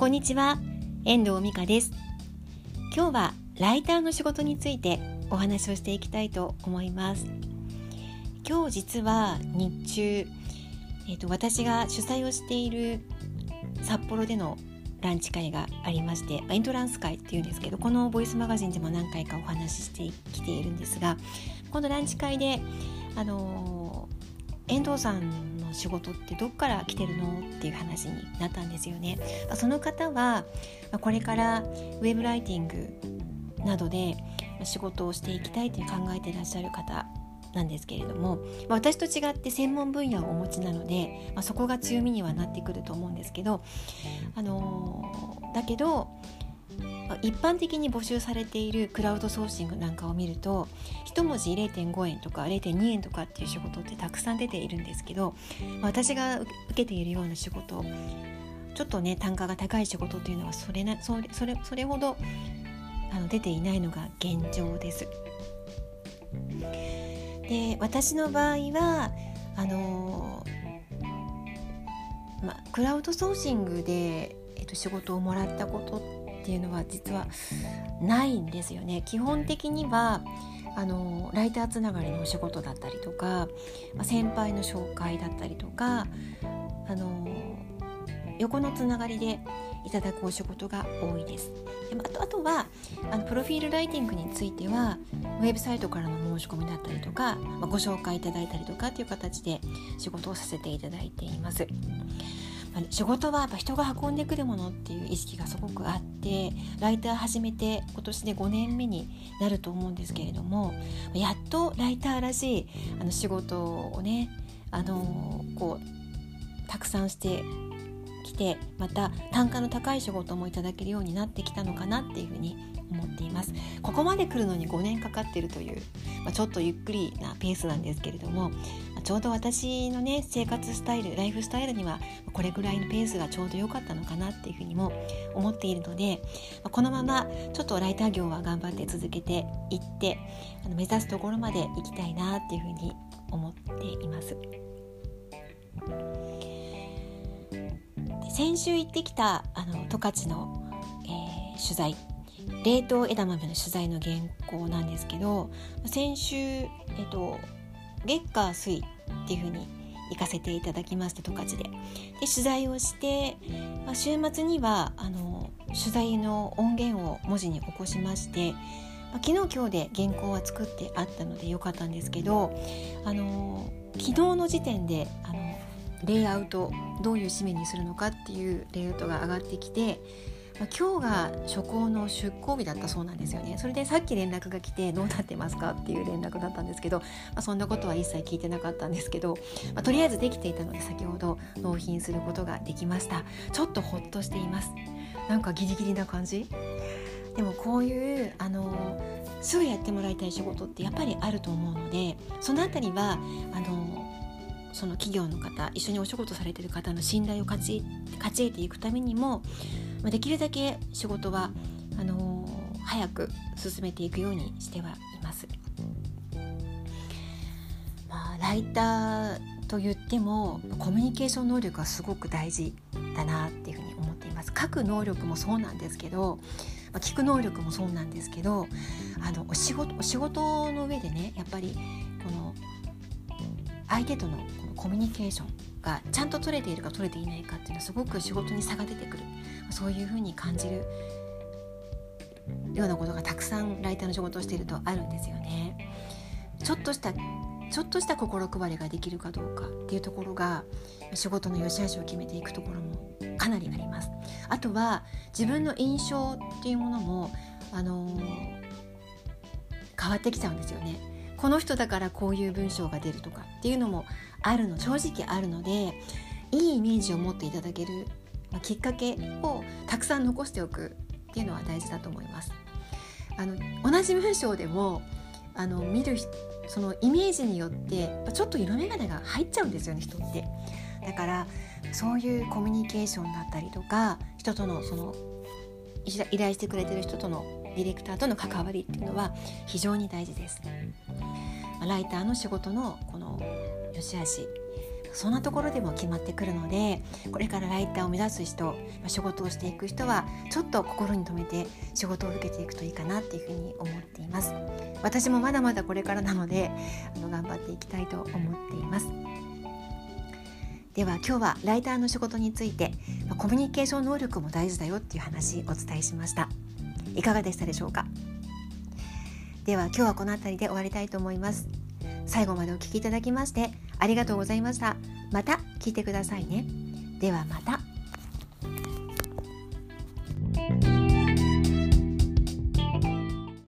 こんにちは。遠藤美香です。今日はライターの仕事についてお話をしていきたいと思います。今日実は日中、えーと、私が主催をしている札幌でのランチ会がありましてエントランス会っていうんですけどこのボイスマガジンでも何回かお話ししてきているんですがこのランチ会であのー、遠藤さん仕事ってどっから来てるのっていう話になったんですよね。その方はこれからウェブライティングなどで仕事をしていきたいと考えていらっしゃる方なんですけれども私と違って専門分野をお持ちなので、ま、そこが強みにはなってくると思うんですけど、あの、だけど一般的に募集されているクラウドソーシングなんかを見ると1文字0.5円とか0.2円とかっていう仕事ってたくさん出ているんですけど私が受けているような仕事ちょっとね単価が高い仕事っていうのはそれなそれそれそれほどあの出ていないのが現状です。で私の場合はあのまクラウドソーシングで、えっと、仕事をもらったことっていうのは実はないんですよね。基本的にはあのライターつながりのお仕事だったりとか、まあ、先輩の紹介だったりとかあの横のつながりでいただくお仕事が多いです。であとあとはあのプロフィールライティングについてはウェブサイトからの申し込みだったりとか、まあ、ご紹介いただいたりとかっていう形で仕事をさせていただいています。仕事はやっぱ人が運んでくるものっていう意識がすごくあってライター始めて今年で5年目になると思うんですけれどもやっとライターらしいあの仕事をねあのこうたくさんしてきてまた単価の高い仕事もいただけるようになってきたのかなっていうふうに思っていますここまで来るのに5年かかってるという、まあ、ちょっとゆっくりなペースなんですけれどもちょうど私のね生活スタイルライフスタイルにはこれぐらいのペースがちょうど良かったのかなっていうふうにも思っているのでこのままちょっとライター業は頑張って続けていってあの目指すところまで行きたいなっていうふうに思っています。先週行ってきたあの十勝の、えー、取材冷凍枝豆の取材の原稿なんですけど先週、えっと、月火水っていう風に行かせていただきまして十勝で。で取材をして、まあ、週末にはあの取材の音源を文字に起こしまして、まあ、昨日今日で原稿は作ってあったのでよかったんですけどあの昨日の時点でレイアウトどういう紙面にするのかっていうレイアウトが上がってきてまあ、今日が初行の出向日だったそうなんですよね。それでさっき連絡が来てどうなってますかっていう連絡だったんですけど、まあ、そんなことは一切聞いてなかったんですけど、まあ、とりあえずできていたので先ほど納品することができました。ちょっとほっとしています。なんかギリギリな感じ？でもこういうあのすぐやってもらいたい仕事ってやっぱりあると思うのでその辺りはあのその企業の方一緒にお仕事されてる方の信頼を勝ち勝ち得ていくためにもまあ、できるだけ仕事はあのー、早く進めていくようにしてはいます。まあ、ライターと言ってもコミュニケーション能力はすごく大事だなっていうふうに思っています。書く能力もそうなんですけど、まあ、聞く能力もそうなんですけどあのお仕事お仕事の上でねやっぱりこの相手とのコミュニケーションがちゃんと取れているか取れていないかっていうのはすごく仕事に差が出てくるそういうふうに感じるようなことがたくさんライターの仕事をしているとあるんですよね。ちょっとしたちょっとした心配りができるかどうかっていうところが仕事の良し悪しを決めていくところもかなりあります。あとは自分の印象っていうものもあのー、変わってきちゃうんですよね。この人だからこういう文章が出るとかっていうのもあるの正直あるのでいいイメージを持っていただけるまあ、きっかけをたくさん残しておくっていうのは大事だと思います。あの同じ文章でもあの見るそのイメージによってちょっと色眼鏡が入っちゃうんですよね人って。だからそういうコミュニケーションだったりとか人とのその依頼してくれてる人とのディレクターとの関わりっていうのは非常に大事です。ライターの仕事のこの良し悪し。そんなところでも決まってくるのでこれからライターを目指す人仕事をしていく人はちょっと心に留めて仕事を受けていくといいかなっていうふうに思っています。私もまだまだこれからなのであの頑張っていきたいと思っています。では今日はライターの仕事についてコミュニケーション能力も大事だよっていう話お伝えしました。いかがでしたでしょうか？では今日はこの辺りで終わりたいと思います。最後までお聴きいただきましてありがとうございました。また聞いてくださいね。ではまた。